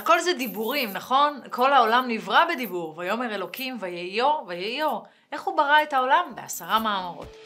הכל זה דיבורים, נכון? כל העולם נברא בדיבור. ויאמר אלוקים ויהי אור ויהי אור. איך הוא ברא את העולם? בעשרה מאמרות.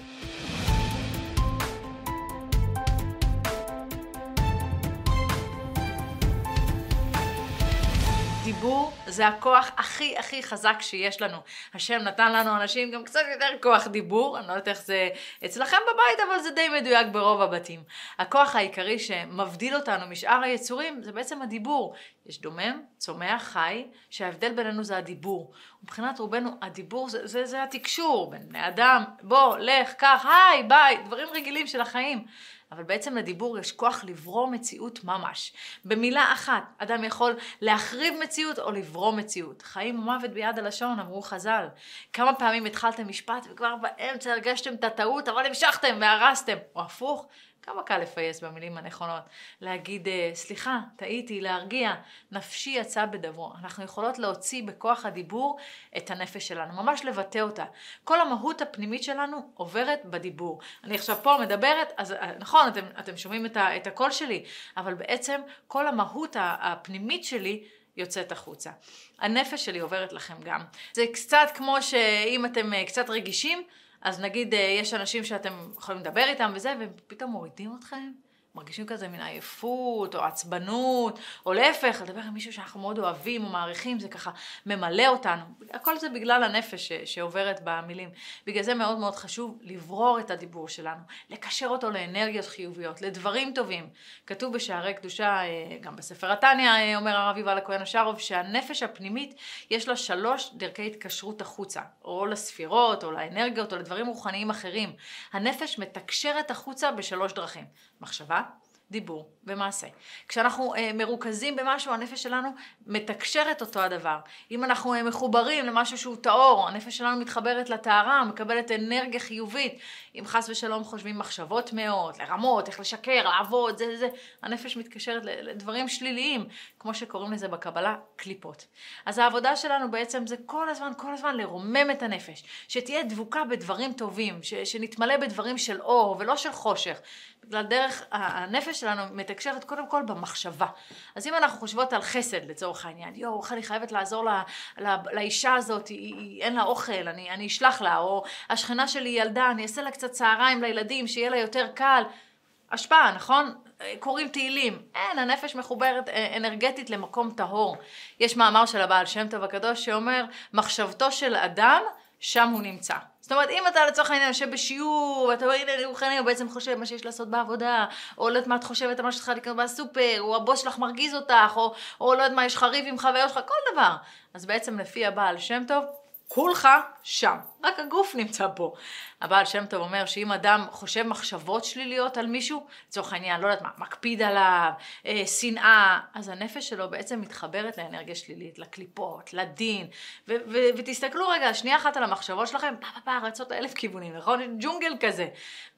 דיבור זה הכוח הכי הכי חזק שיש לנו. השם נתן לנו אנשים גם קצת יותר כוח דיבור, אני לא יודעת איך זה אצלכם בבית, אבל זה די מדויק ברוב הבתים. הכוח העיקרי שמבדיל אותנו משאר היצורים זה בעצם הדיבור. יש דומם, צומח, חי, שההבדל בינינו זה הדיבור. מבחינת רובנו הדיבור זה, זה, זה התקשור בין בני אדם, בוא, לך, קח, היי, ביי, דברים רגילים של החיים. אבל בעצם לדיבור יש כוח לברוא מציאות ממש. במילה אחת, אדם יכול להחריב מציאות או לברוא מציאות. חיים ומוות ביד הלשון, אמרו חז"ל. כמה פעמים התחלתם משפט וכבר באמצע הרגשתם את הטעות, אבל המשכתם והרסתם. או הפוך, כמה קל לפייס במילים הנכונות. להגיד, אה, סליחה, טעיתי, להרגיע. נפשי יצא בדברו. אנחנו יכולות להוציא בכוח הדיבור את הנפש שלנו, ממש לבטא אותה. כל המהות הפנימית שלנו עוברת בדיבור. אני עכשיו פה מדברת, אז אה, נכון, אתם, אתם שומעים את, ה, את הקול שלי, אבל בעצם כל המהות הפנימית שלי יוצאת החוצה. הנפש שלי עוברת לכם גם. זה קצת כמו שאם אתם אה, קצת רגישים, אז נגיד אה, יש אנשים שאתם יכולים לדבר איתם וזה, ופתאום מורידים אתכם, מרגישים כזה מין עייפות, או עצבנות, או להפך, לדבר עם מישהו שאנחנו מאוד אוהבים או מעריכים, זה ככה ממלא אותנו. הכל זה בגלל הנפש ש- שעוברת במילים. בגלל זה מאוד מאוד חשוב לברור את הדיבור שלנו, לקשר אותו לאנרגיות חיוביות, לדברים טובים. כתוב בשערי קדושה, אה, גם בספר התניא, אה, אומר הרב יובל הכהן השארוב, שהנפש הפנימית, יש לה שלוש דרכי התקשרות החוצה, או לספירות, או לאנרגיות, או לדברים רוחניים אחרים. הנפש מתקשרת החוצה בשלוש דרכים. מחשבה, דיבור ומעשה. כשאנחנו אה, מרוכזים במשהו, הנפש שלנו מתקשרת אותו הדבר. אם אנחנו אה, מחוברים למשהו שהוא טהור, הנפש שלנו מתחברת לטהרה, מקבלת אנרגיה חיובית. אם חס ושלום חושבים מחשבות מאות, לרמות, איך לשקר, לעבוד, זה זה, הנפש מתקשרת לדברים שליליים, כמו שקוראים לזה בקבלה, קליפות. אז העבודה שלנו בעצם זה כל הזמן, כל הזמן לרומם את הנפש, שתהיה דבוקה בדברים טובים, ש, שנתמלא בדברים של אור ולא של חושך. בגלל דרך הנפש שלנו מתקשרת קודם כל במחשבה. אז אם אנחנו חושבות על חסד לצורך העניין, יואו, איך אני חייבת לעזור לה, לה, לאישה הזאת, היא, היא, אין לה אוכל, אני, אני אשלח לה, או השכנה שלי ילדה, אני אעשה לה קצת צהריים לילדים, שיהיה לה יותר קל. השפעה, נכון? קוראים תהילים. אין, הנפש מחוברת אה, אנרגטית למקום טהור. יש מאמר של הבעל שם טוב הקדוש שאומר, מחשבתו של אדם, שם הוא נמצא. זאת אומרת, אם אתה לצורך העניין יושב בשיעור, ואתה אומר, הנה, רוחני, הוא בעצם חושב מה שיש לעשות בעבודה, או לא יודעת מה את חושבת על מה שצריכה לקנות בסופר, או הבוס שלך מרגיז אותך, או, או לא יודעת מה, יש לך ריב עם חבר שלך, כל דבר. אז בעצם לפי הבעל שם טוב, כולך שם, רק הגוף נמצא פה. הבעל שם טוב אומר שאם אדם חושב מחשבות שליליות על מישהו, לצורך העניין, לא יודעת מה, מקפיד עליו, אה, שנאה, אז הנפש שלו בעצם מתחברת לאנרגיה שלילית, לקליפות, לדין, ו- ו- ותסתכלו רגע, שנייה אחת על המחשבות שלכם, פה פה פה רצות אלף כיוונים, נכון? ג'ונגל כזה.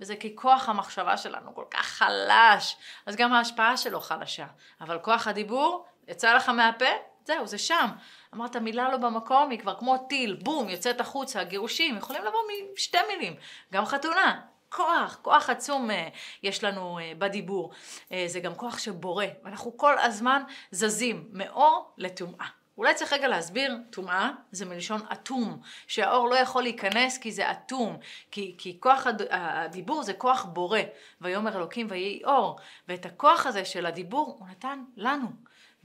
וזה כי כוח המחשבה שלנו כל כך חלש, אז גם ההשפעה שלו חלשה. אבל כוח הדיבור, יצא לך מהפה, זהו, זה שם. אמרת מילה לא במקום, היא כבר כמו טיל, בום, יוצאת החוצה, גירושים, יכולים לבוא משתי מילים, גם חתונה. כוח, כוח עצום אה, יש לנו אה, בדיבור. אה, זה גם כוח שבורא, ואנחנו כל הזמן זזים מאור לטומאה. אולי צריך רגע להסביר, טומאה זה מלשון אטום, שהאור לא יכול להיכנס כי זה אטום, כי, כי כוח הדיבור זה כוח בורא, ויאמר אלוקים ויהי אור, ואת הכוח הזה של הדיבור הוא נתן לנו.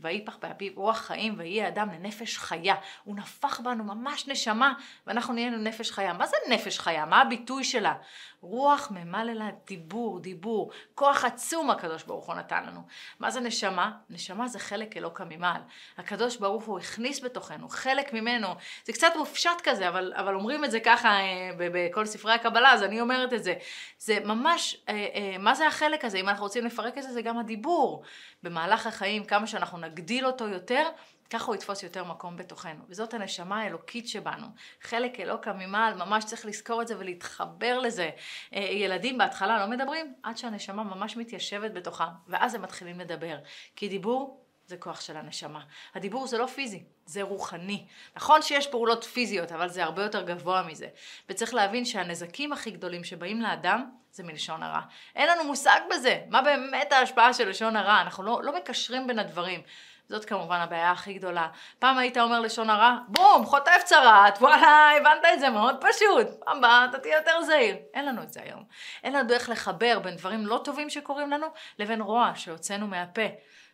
ויפח באביו רוח חיים ויהיה אדם לנפש חיה. הוא נפח בנו ממש נשמה ואנחנו נהיינו נפש חיה. מה זה נפש חיה? מה הביטוי שלה? רוח ממלא לה דיבור, דיבור. כוח עצום הקדוש ברוך הוא נתן לנו. מה זה נשמה? נשמה זה חלק אלוקא ממעל. הקדוש ברוך הוא הכניס בתוכנו, חלק ממנו. זה קצת מופשט כזה, אבל, אבל אומרים את זה ככה אה, בכל ספרי הקבלה, אז אני אומרת את זה. זה ממש, אה, אה, מה זה החלק הזה? אם אנחנו רוצים לפרק את זה, זה גם הדיבור. במהלך החיים, כמה שאנחנו נגדיל אותו יותר, ככה הוא יתפוס יותר מקום בתוכנו. וזאת הנשמה האלוקית שבנו. חלק אלוקא ממעל, ממש צריך לזכור את זה ולהתחבר לזה. אה, ילדים בהתחלה לא מדברים, עד שהנשמה ממש מתיישבת בתוכם, ואז הם מתחילים לדבר. כי דיבור זה כוח של הנשמה. הדיבור זה לא פיזי, זה רוחני. נכון שיש פעולות פיזיות, אבל זה הרבה יותר גבוה מזה. וצריך להבין שהנזקים הכי גדולים שבאים לאדם, זה מלשון הרע. אין לנו מושג בזה, מה באמת ההשפעה של לשון הרע, אנחנו לא, לא מקשרים בין הדברים. זאת כמובן הבעיה הכי גדולה. פעם היית אומר לשון הרע, בום, חוטף צרעת, וואלה, הבנת את זה מאוד פשוט. פעם הבאה אתה תהיה יותר זהיר. אין לנו את זה היום. אין לנו דרך לחבר בין דברים לא טובים שקורים לנו, לבין רוע שהוצאנו מהפה.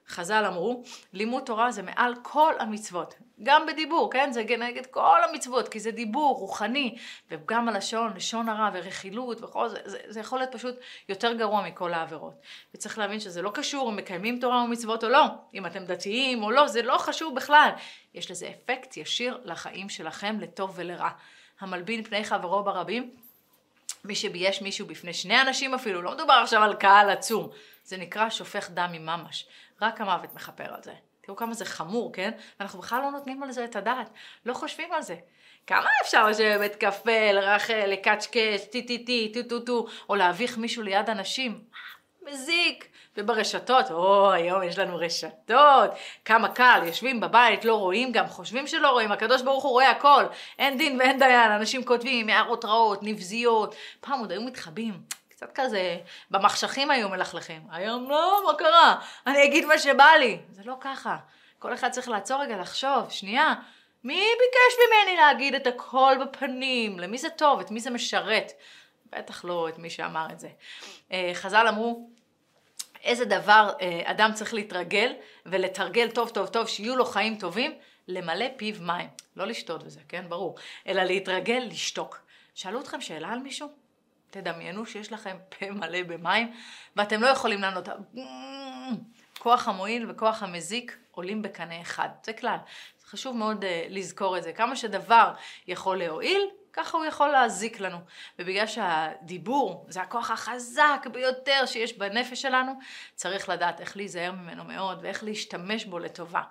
חז"ל אמרו, לימוד תורה זה מעל כל המצוות. גם בדיבור, כן? זה נגד כל המצוות, כי זה דיבור רוחני, וגם הלשון, לשון הרע ורכילות וכל זה, זה, זה יכול להיות פשוט יותר גרוע מכל העבירות. וצריך להבין שזה לא קשור אם מקיימים תורה ומצוות או לא, אם אתם דתיים או לא, זה לא חשוב בכלל. יש לזה אפקט ישיר לחיים שלכם, לטוב ולרע. המלבין פני חברו ברבים, מי שבייש מישהו בפני שני אנשים אפילו, לא מדובר עכשיו על קהל עצום, זה נקרא שופך דם ממש. רק המוות מכפר על זה. תראו כמה זה חמור, כן? ואנחנו בכלל לא נותנים על זה את הדעת, לא חושבים על זה. כמה אפשר לשבת קפה, לרכל, לקשקש, טי טי טי, טו טו טו, או להביך מישהו ליד אנשים? מזיק. וברשתות, או, היום יש לנו רשתות, כמה קל, יושבים בבית, לא רואים, גם חושבים שלא רואים, הקדוש ברוך הוא רואה הכל, אין דין ואין דיין, אנשים כותבים הערות רעות, נבזיות, פעם עוד היו מתחבאים. קצת כזה, במחשכים היו מלכלכים. היום לא, מה קרה? אני אגיד מה שבא לי. זה לא ככה. כל אחד צריך לעצור רגע, לחשוב, שנייה, מי ביקש ממני להגיד את הכל בפנים? למי זה טוב? את מי זה משרת? בטח לא את מי שאמר את זה. אה, חז"ל אמרו, איזה דבר אה, אדם צריך להתרגל ולתרגל טוב טוב טוב, שיהיו לו חיים טובים, למלא פיו מים. לא לשתות וזה, כן? ברור. אלא להתרגל לשתוק. שאלו אתכם שאלה על מישהו? תדמיינו שיש לכם פה מלא במים ואתם לא יכולים לענות. כוח המועיל וכוח המזיק עולים בקנה אחד. זה כלל. חשוב מאוד uh, לזכור את זה. כמה שדבר יכול להועיל, ככה הוא יכול להזיק לנו. ובגלל שהדיבור זה הכוח החזק ביותר שיש בנפש שלנו, צריך לדעת איך להיזהר ממנו מאוד ואיך להשתמש בו לטובה.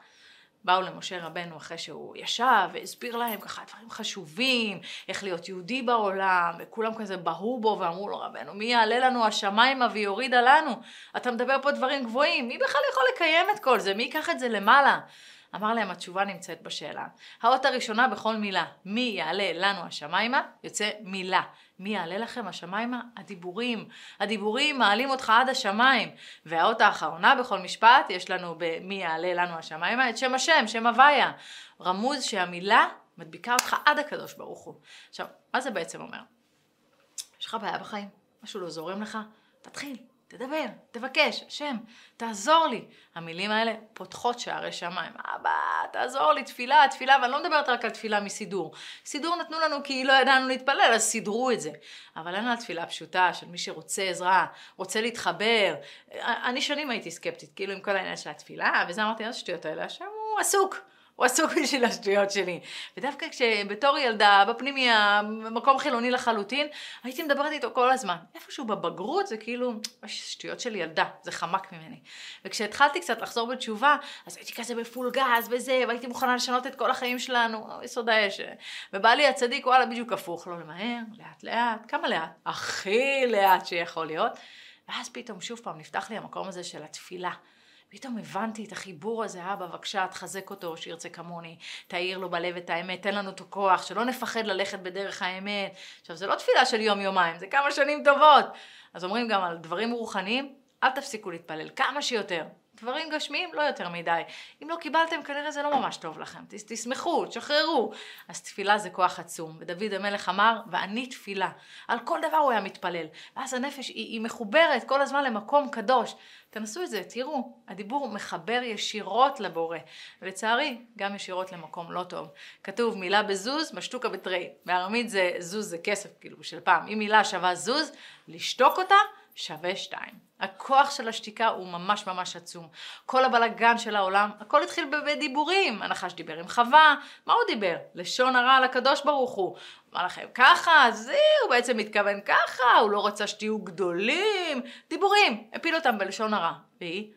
באו למשה רבנו אחרי שהוא ישב והסביר להם ככה דברים חשובים, איך להיות יהודי בעולם, וכולם כזה בהו בו ואמרו לו רבנו, מי יעלה לנו השמיימה ויורידה לנו? אתה מדבר פה דברים גבוהים, מי בכלל יכול לקיים את כל זה? מי ייקח את זה למעלה? אמר להם התשובה נמצאת בשאלה. האות הראשונה בכל מילה, מי יעלה לנו השמיימה, יוצא מילה. מי יעלה לכם השמיימה? הדיבורים. הדיבורים מעלים אותך עד השמיים. והאות האחרונה בכל משפט, יש לנו במי יעלה לנו השמיימה את שם השם, שם הוויה. רמוז שהמילה מדביקה אותך עד הקדוש ברוך הוא. עכשיו, מה זה בעצם אומר? יש לך בעיה בחיים? משהו לא זורם לך? תתחיל. תדבר, תבקש, השם, תעזור לי. המילים האלה פותחות שערי שמיים. אבא, תעזור לי, תפילה, תפילה, ואני לא מדברת רק על תפילה מסידור. סידור נתנו לנו כי לא ידענו להתפלל, אז סידרו את זה. אבל אין על תפילה פשוטה של מי שרוצה עזרה, רוצה להתחבר. אני שנים הייתי סקפטית, כאילו עם כל העניין של התפילה, וזה אמרתי, איזה שטויות האלה, השם הוא עסוק. הוא עסוק בשביל השטויות שלי. ודווקא כשבתור ילדה, בפנימיה, במקום חילוני לחלוטין, הייתי מדברת איתו כל הזמן. איפשהו בבגרות זה כאילו, שטויות של ילדה, זה חמק ממני. וכשהתחלתי קצת לחזור בתשובה, אז הייתי כזה בפול גז וזה, והייתי מוכנה לשנות את כל החיים שלנו, יסוד האש. ובעלי הצדיק, וואלה, בדיוק הפוך, לא למהר, לאט לאט, כמה לאט? הכי לאט שיכול להיות. ואז פתאום שוב פעם נפתח לי המקום הזה של התפילה. פתאום הבנתי את החיבור הזה, אבא, בבקשה, תחזק אותו, שירצה כמוני, תאיר לו בלב את האמת, תן לנו את הכוח, שלא נפחד ללכת בדרך האמת. עכשיו, זה לא תפילה של יום-יומיים, זה כמה שנים טובות. אז אומרים גם על דברים רוחניים, אל תפסיקו להתפלל, כמה שיותר. דברים גשמיים לא יותר מדי. אם לא קיבלתם כנראה זה לא ממש טוב לכם. תשמחו, תשחררו. אז תפילה זה כוח עצום. ודוד המלך אמר, ואני תפילה. על כל דבר הוא היה מתפלל. ואז הנפש היא, היא מחוברת כל הזמן למקום קדוש. תנסו את זה, תראו, הדיבור מחבר ישירות לבורא. ולצערי, גם ישירות למקום לא טוב. כתוב מילה בזוז, משתוקה בתרי. בארמית זה זוז זה כסף, כאילו, של פעם. אם מילה שווה זוז, לשתוק אותה שווה שתיים. הכוח של השתיקה הוא ממש ממש עצום. כל הבלגן של העולם, הכל התחיל בדיבורים. הנחש דיבר עם חווה, מה הוא דיבר? לשון הרע על הקדוש ברוך הוא. אמר לכם ככה, זה, הוא בעצם מתכוון ככה, הוא לא רצה שתהיו גדולים. דיבורים, הפיל אותם בלשון הרע. והיא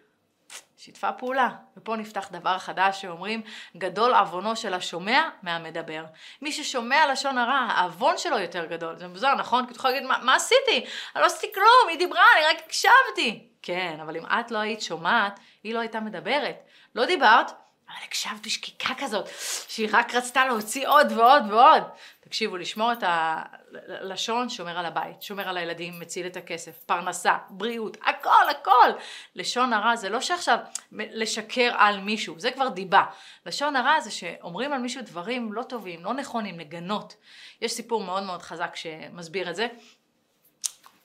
שיתפה פעולה. ופה נפתח דבר חדש שאומרים, גדול עוונו של השומע מהמדבר. מי ששומע לשון הרע, העוון שלו יותר גדול. זה מוזר, נכון? כי אתה יכול להגיד, מה, מה עשיתי? אני לא עשיתי כלום, היא דיברה, אני רק הקשבתי. כן, אבל אם את לא היית שומעת, היא לא הייתה מדברת. לא דיברת, אבל הקשבת בשקיקה כזאת, שהיא רק רצתה להוציא עוד ועוד ועוד. תקשיבו, לשמור את הלשון שומר על הבית, שומר על הילדים, מציל את הכסף, פרנסה, בריאות, הכל, הכל. לשון הרע זה לא שעכשיו לשקר על מישהו, זה כבר דיבה. לשון הרע זה שאומרים על מישהו דברים לא טובים, לא נכונים, לגנות. יש סיפור מאוד מאוד חזק שמסביר את זה.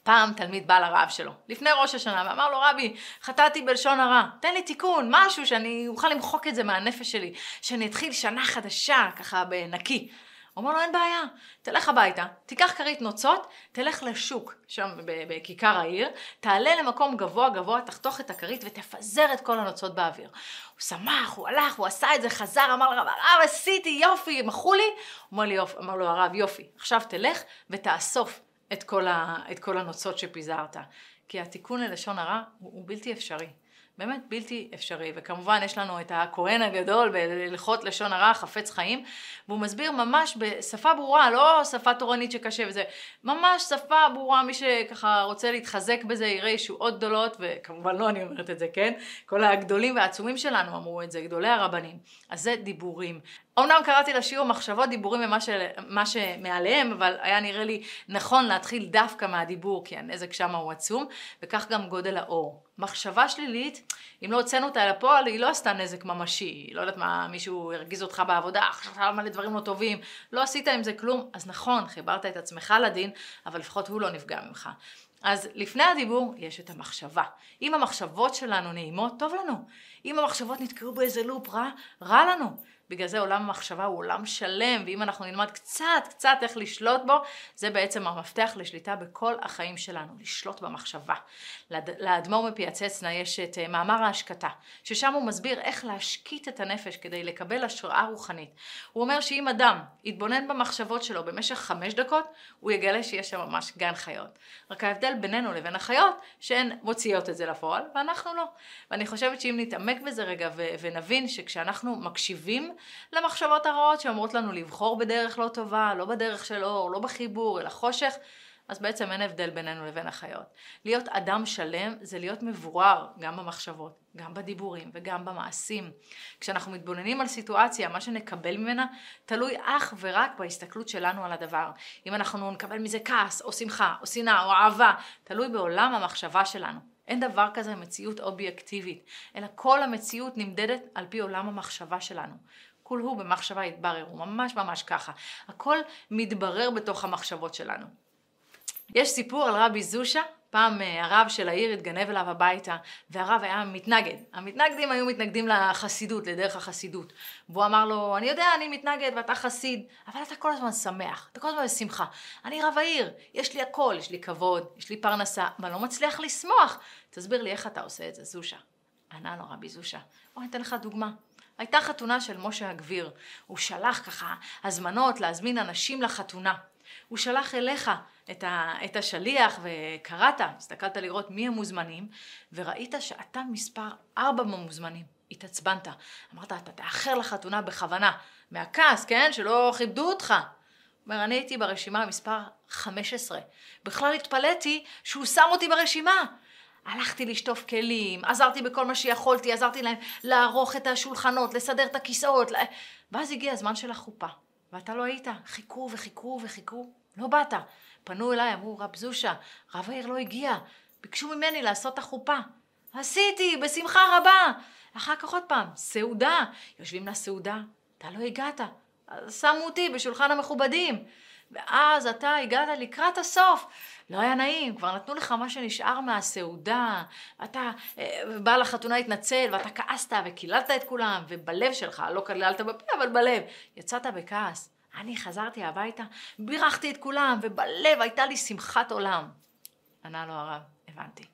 פעם תלמיד בא לרב שלו, לפני ראש השנה, ואמר לו, רבי, חטאתי בלשון הרע, תן לי תיקון, משהו שאני אוכל למחוק את זה מהנפש שלי, שאני אתחיל שנה חדשה, ככה בנקי. הוא אומר לו, אין בעיה, תלך הביתה, תיקח כרית נוצות, תלך לשוק, שם בכיכר העיר, תעלה למקום גבוה גבוה, תחתוך את הכרית ותפזר את כל הנוצות באוויר. הוא שמח, הוא הלך, הוא עשה את זה, חזר, אמר לרב, הרב, עשיתי, יופי, מחו לי. אומר, לי, אמר לו הרב, יופי, עכשיו תלך ותאסוף את כל, ה, את כל הנוצות שפיזרת. כי התיקון ללשון הרע הוא, הוא בלתי אפשרי. באמת בלתי אפשרי. וכמובן יש לנו את הכהן הגדול בהלכות לשון הרע, חפץ חיים, והוא מסביר ממש בשפה ברורה, לא שפה תורנית שקשה וזה, ממש שפה ברורה, מי שככה רוצה להתחזק בזה יראה ישועות גדולות, וכמובן לא אני אומרת את זה, כן? כל הגדולים והעצומים שלנו אמרו את זה, גדולי הרבנים. אז זה דיבורים. אמנם קראתי לשיעור מחשבות דיבורים ומה ש... שמעליהם, אבל היה נראה לי נכון להתחיל דווקא מהדיבור, כי הנזק שם הוא עצום, וכך גם גודל האור. מחשבה שלילית, אם לא הוצאנו אותה אל הפועל, היא לא עשתה נזק ממשי. לא יודעת מה, מישהו הרגיז אותך בעבודה, חשב מלא דברים לא טובים, לא עשית עם זה כלום, אז נכון, חיברת את עצמך לדין, אבל לפחות הוא לא נפגע ממך. אז לפני הדיבור יש את המחשבה. אם המחשבות שלנו נעימות, טוב לנו. אם המחשבות נתקעו באיזה לופ רע, רע לנו. בגלל זה עולם המחשבה הוא עולם שלם, ואם אנחנו נלמד קצת, קצת איך לשלוט בו, זה בעצם המפתח לשליטה בכל החיים שלנו, לשלוט במחשבה. לאדמו"ר מפייצצנה יש את אה, מאמר ההשקטה, ששם הוא מסביר איך להשקיט את הנפש כדי לקבל השראה רוחנית. הוא אומר שאם אדם יתבונן במחשבות שלו במשך חמש דקות, הוא יגלה שיש שם ממש גן חיות. רק ההבדל בינינו לבין החיות, שהן מוציאות את זה לפועל, ואנחנו לא. ואני חושבת שאם נתעמק בזה רגע ונבין שכשאנחנו מקשיבים למחשבות הרעות שאומרות לנו לבחור בדרך לא טובה, לא בדרך של אור, לא בחיבור, אלא חושך, אז בעצם אין הבדל בינינו לבין החיות. להיות אדם שלם זה להיות מבורר גם במחשבות, גם בדיבורים וגם במעשים. כשאנחנו מתבוננים על סיטואציה, מה שנקבל ממנה תלוי אך ורק בהסתכלות שלנו על הדבר. אם אנחנו נקבל מזה כעס, או שמחה, או שנאה, או אהבה, תלוי בעולם המחשבה שלנו. אין דבר כזה מציאות אובייקטיבית, אלא כל המציאות נמדדת על פי עולם המחשבה שלנו. כול הוא במחשבה יתברר, הוא ממש ממש ככה. הכל מתברר בתוך המחשבות שלנו. יש סיפור על רבי זושה, פעם אה, הרב של העיר התגנב אליו הביתה, והרב היה מתנגד. המתנגדים היו מתנגדים לחסידות, לדרך החסידות. והוא אמר לו, אני יודע, אני מתנגד ואתה חסיד, אבל אתה כל הזמן שמח, אתה כל הזמן בשמחה. אני רב העיר, יש לי הכל, יש לי כבוד, יש לי פרנסה, אבל לא מצליח לשמוח. תסביר לי איך אתה עושה את זה, זושה. ענה לו רבי זושה, בוא אני אתן לך דוגמה. הייתה חתונה של משה הגביר. הוא שלח ככה הזמנות להזמין אנשים לחתונה. הוא שלח אליך את, ה, את השליח וקראת, הסתכלת לראות מי המוזמנים, וראית שאתה מספר ארבע במוזמנים. התעצבנת. אמרת, אתה תאחר לחתונה בכוונה. מהכעס, כן? שלא כיבדו אותך. אומר, אני הייתי ברשימה מספר 15. בכלל התפלאתי שהוא שם אותי ברשימה. הלכתי לשטוף כלים, עזרתי בכל מה שיכולתי, עזרתי להם לערוך את השולחנות, לסדר את הכיסאות, לה... ואז הגיע הזמן של החופה, ואתה לא היית. חיכו וחיכו וחיכו, לא באת. פנו אליי, אמרו, רב זושה, רב העיר לא הגיע, ביקשו ממני לעשות את החופה. עשיתי, בשמחה רבה. אחר כך עוד פעם, סעודה, יושבים לסעודה, אתה לא הגעת. שמו אותי בשולחן המכובדים. ואז אתה הגעת לקראת הסוף. לא היה נעים, כבר נתנו לך מה שנשאר מהסעודה, אתה אה, בא לחתונה התנצל, ואתה כעסת וקיללת את כולם, ובלב שלך, לא קיללת בפה, אבל בלב, יצאת בכעס. אני חזרתי הביתה, בירכתי את כולם, ובלב הייתה לי שמחת עולם. ענה לו הרב, הבנתי.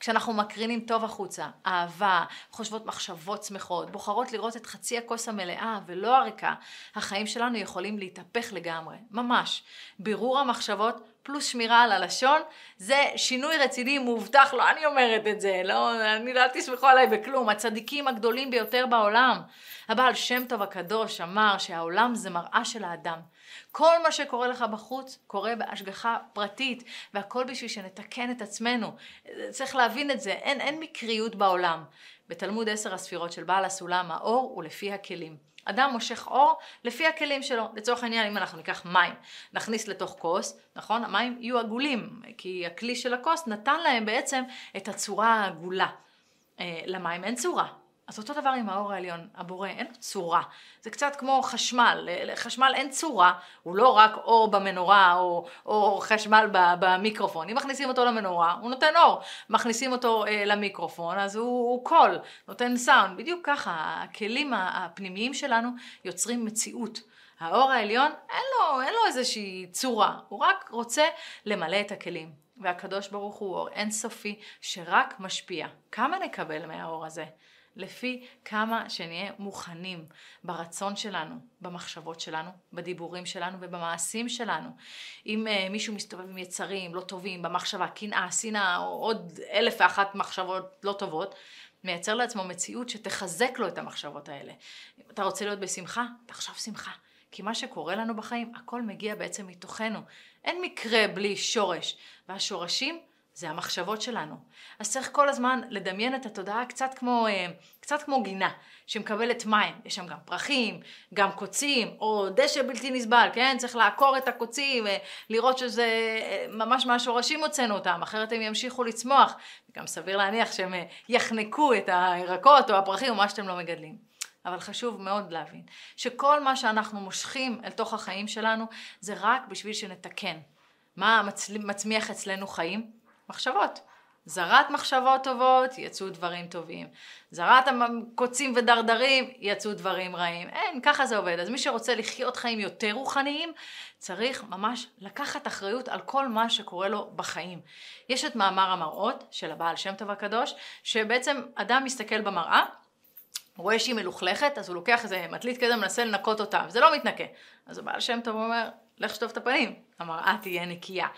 כשאנחנו מקרינים טוב החוצה, אהבה, חושבות מחשבות שמחות, בוחרות לראות את חצי הכוס המלאה ולא הריקה, החיים שלנו יכולים להתהפך לגמרי, ממש. בירור המחשבות פלוס שמירה על הלשון, זה שינוי רציני מובטח, לא אני אומרת את זה, לא, אני לא תסמכו עליי בכלום, הצדיקים הגדולים ביותר בעולם. הבעל שם טוב הקדוש אמר שהעולם זה מראה של האדם. כל מה שקורה לך בחוץ קורה בהשגחה פרטית, והכל בשביל שנתקן את עצמנו. צריך להבין את זה, אין, אין מקריות בעולם. בתלמוד עשר הספירות של בעל הסולם, האור הוא לפי הכלים. אדם מושך אור לפי הכלים שלו. לצורך העניין, אם אנחנו ניקח מים, נכניס לתוך כוס, נכון? המים יהיו עגולים, כי הכלי של הכוס נתן להם בעצם את הצורה העגולה. אה, למים אין צורה, אז אותו דבר עם האור העליון, הבורא, אין לו צורה. זה קצת כמו חשמל, לחשמל אין צורה, הוא לא רק אור במנורה או, או חשמל במיקרופון. אם מכניסים אותו למנורה, הוא נותן אור. מכניסים אותו אה, למיקרופון, אז הוא, הוא קול, נותן סאונד. בדיוק ככה, הכלים הפנימיים שלנו יוצרים מציאות. האור העליון, אין לו, אין לו איזושהי צורה, הוא רק רוצה למלא את הכלים. והקדוש ברוך הוא אור אינסופי שרק משפיע. כמה נקבל מהאור הזה? לפי כמה שנהיה מוכנים ברצון שלנו, במחשבות שלנו, בדיבורים שלנו ובמעשים שלנו. אם uh, מישהו מסתובב עם יצרים לא טובים, במחשבה, קנאה, שנאה או עוד אלף ואחת מחשבות לא טובות, מייצר לעצמו מציאות שתחזק לו את המחשבות האלה. אם אתה רוצה להיות בשמחה, תחשוב שמחה. כי מה שקורה לנו בחיים, הכל מגיע בעצם מתוכנו. אין מקרה בלי שורש. והשורשים זה המחשבות שלנו. אז צריך כל הזמן לדמיין את התודעה קצת כמו, אה, קצת כמו גינה שמקבלת מים. יש שם גם פרחים, גם קוצים, או דשא בלתי נסבל, כן? צריך לעקור את הקוצים, אה, לראות שזה אה, ממש מהשורשים הוצאנו אותם, אחרת הם ימשיכו לצמוח. גם סביר להניח שהם יחנקו את הירקות או הפרחים או מה שאתם לא מגדלים. אבל חשוב מאוד להבין שכל מה שאנחנו מושכים אל תוך החיים שלנו זה רק בשביל שנתקן. מה מצמיח אצלנו חיים? מחשבות. זרת מחשבות טובות, יצאו דברים טובים. זרת קוצים ודרדרים, יצאו דברים רעים. אין, ככה זה עובד. אז מי שרוצה לחיות חיים יותר רוחניים, צריך ממש לקחת אחריות על כל מה שקורה לו בחיים. יש את מאמר המראות של הבעל שם טוב הקדוש, שבעצם אדם מסתכל במראה, רואה שהיא מלוכלכת, אז הוא לוקח איזה מטלית כזה, מנסה לנקות אותה, וזה לא מתנקה. אז הבעל שם טוב אומר, לך שטוף את הפנים, המראה תהיה נקייה.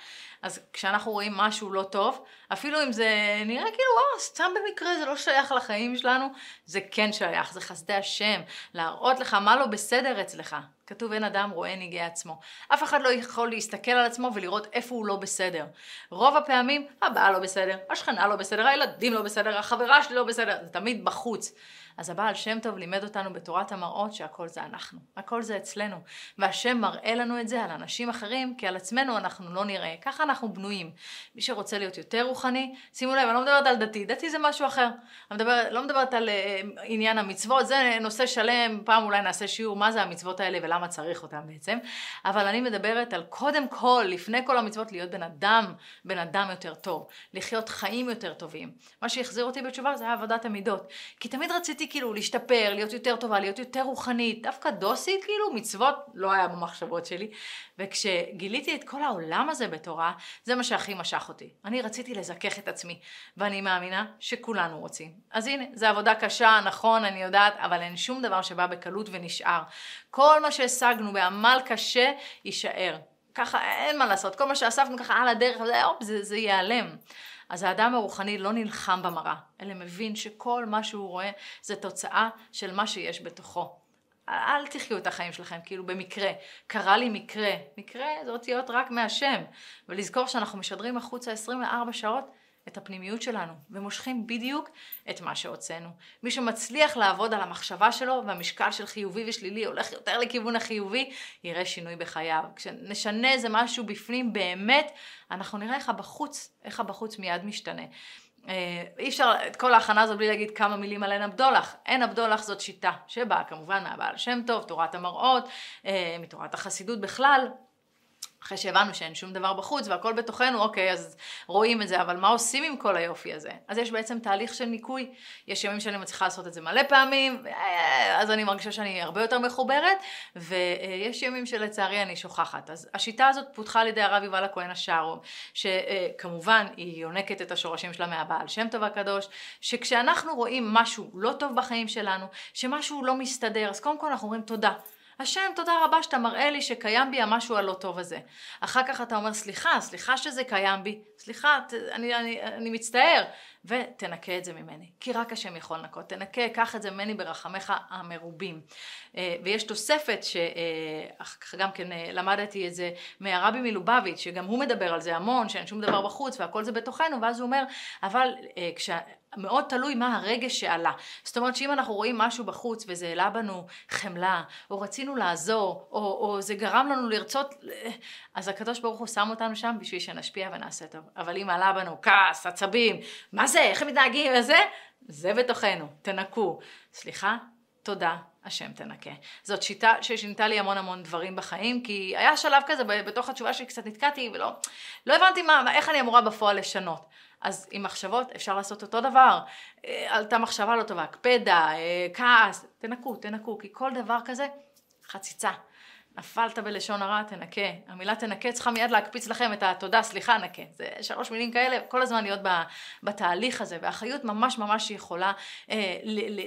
אז כשאנחנו רואים משהו לא טוב, אפילו אם זה נראה כאילו, וואו, סתם במקרה זה לא שייך לחיים שלנו, זה כן שייך, זה חסדי השם, להראות לך מה לא בסדר אצלך. כתוב אין אדם רואה ניגי עצמו. אף אחד לא יכול להסתכל על עצמו ולראות איפה הוא לא בסדר. רוב הפעמים הבעל לא בסדר, השכנה לא בסדר, הילדים לא בסדר, החברה שלי לא בסדר, זה תמיד בחוץ. אז הבעל שם טוב לימד אותנו בתורת המראות שהכל זה אנחנו, הכל זה אצלנו. והשם מראה לנו את זה על אנשים אחרים, כי על עצמנו אנחנו לא נראה. ככה אנחנו בנויים. מי שרוצה להיות יותר רוחני, שימו לב, אני לא מדברת על דתי, דתי זה משהו אחר. אני מדבר, לא מדברת על uh, עניין המצוות, זה נושא שלם, פעם אולי נעשה שיעור מה זה המצוות האלה ולמה צריך אותם בעצם. אבל אני מדברת על קודם כל, לפני כל המצוות, להיות בן אדם, בן אדם יותר טוב. לחיות חיים יותר טובים. מה שהחזיר אותי בתשובה זה היה עבודת המידות. כי תמיד רציתי כאילו להשתפר, להיות יותר טובה, להיות יותר רוחנית, דווקא דוסית כאילו, מצוות לא היה במחשבות שלי. וכשגיליתי את כל העולם הזה בתורה, זה מה שהכי משך אותי. אני רציתי לזכך את עצמי, ואני מאמינה שכולנו רוצים. אז הנה, זו עבודה קשה, נכון, אני יודעת, אבל אין שום דבר שבא בקלות ונשאר. כל מה שהשגנו בעמל קשה, יישאר. ככה אין מה לעשות, כל מה שאספנו ככה על הדרך, זה, זה ייעלם. אז האדם הרוחני לא נלחם במראה, אלא מבין שכל מה שהוא רואה זה תוצאה של מה שיש בתוכו. אל תחיו את החיים שלכם כאילו במקרה. קרה לי מקרה. מקרה זה אותיות רק מהשם. ולזכור שאנחנו משדרים החוצה 24 שעות את הפנימיות שלנו, ומושכים בדיוק את מה שהוצאנו. מי שמצליח לעבוד על המחשבה שלו, והמשקל של חיובי ושלילי הולך יותר לכיוון החיובי, יראה שינוי בחייו. כשנשנה איזה משהו בפנים באמת, אנחנו נראה איך הבחוץ, איך הבחוץ מיד משתנה. אה, אי אפשר את כל ההכנה הזאת בלי להגיד כמה מילים על עין הבדולח. עין הבדולח זאת שיטה שבאה כמובן מהבעל שם טוב, תורת המראות, אה, מתורת החסידות בכלל, אחרי שהבנו שאין שום דבר בחוץ והכל בתוכנו, אוקיי, אז רואים את זה, אבל מה עושים עם כל היופי הזה? אז יש בעצם תהליך של ניקוי. יש ימים שאני מצליחה לעשות את זה מלא פעמים, אז אני מרגישה שאני הרבה יותר מחוברת, ויש ימים שלצערי אני שוכחת. אז השיטה הזאת פותחה על ידי הרב יובל הכהן השארו, שכמובן היא יונקת את השורשים שלה מהבעל שם טוב הקדוש, שכשאנחנו רואים משהו לא טוב בחיים שלנו, שמשהו לא מסתדר, אז קודם כל אנחנו אומרים תודה. השם, תודה רבה שאתה מראה לי שקיים בי המשהו הלא טוב הזה. אחר כך אתה אומר, סליחה, סליחה שזה קיים בי, סליחה, ת, אני, אני, אני מצטער, ותנקה את זה ממני. כי רק השם יכול לנקות. תנקה, קח את זה ממני ברחמך המרובים. אה, ויש תוספת, שאחר כך גם כן אה, למדתי את זה מהרבי מלובביץ', שגם הוא מדבר על זה המון, שאין שום דבר בחוץ והכל זה בתוכנו, ואז הוא אומר, אבל אה, כש... מאוד תלוי מה הרגש שעלה. זאת אומרת שאם אנחנו רואים משהו בחוץ וזה העלה בנו חמלה, או רצינו לעזור, או, או זה גרם לנו לרצות, אז הקדוש ברוך הוא שם אותנו שם בשביל שנשפיע ונעשה טוב. אבל אם עלה בנו כעס, עצבים, מה זה, איך הם מתנהגים וזה, זה בתוכנו, תנקו. סליחה, תודה, השם תנקה. זאת שיטה ששינתה לי המון המון דברים בחיים, כי היה שלב כזה בתוך התשובה שלי קצת נתקעתי ולא לא הבנתי מה, איך אני אמורה בפועל לשנות. אז עם מחשבות אפשר לעשות אותו דבר. אה, עלתה מחשבה לא טובה, הקפדה, אה, כעס, תנקו, תנקו, כי כל דבר כזה, חציצה. נפלת בלשון הרע, תנקה. המילה תנקה צריכה מיד להקפיץ לכם את התודה, סליחה, נקה. זה שלוש מילים כאלה, כל הזמן להיות בתהליך הזה, והחיות ממש ממש יכולה אה,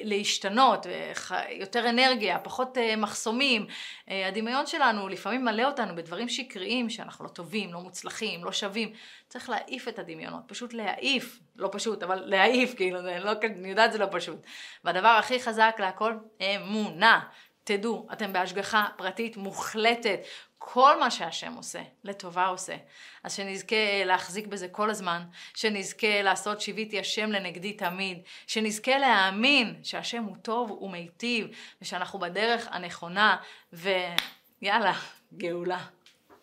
להשתנות, אה, יותר אנרגיה, פחות אה, מחסומים. אה, הדמיון שלנו לפעמים מלא אותנו בדברים שקריים, שאנחנו לא טובים, לא מוצלחים, לא שווים. צריך להעיף את הדמיונות, פשוט להעיף, לא פשוט, אבל להעיף, כאילו, זה לא, אני יודעת זה לא פשוט. והדבר הכי חזק להכל, אמונה. תדעו, אתם בהשגחה פרטית מוחלטת. כל מה שהשם עושה, לטובה עושה. אז שנזכה להחזיק בזה כל הזמן, שנזכה לעשות שיוויתי השם לנגדי תמיד, שנזכה להאמין שהשם הוא טוב ומיטיב, ושאנחנו בדרך הנכונה, ויאללה, גאולה.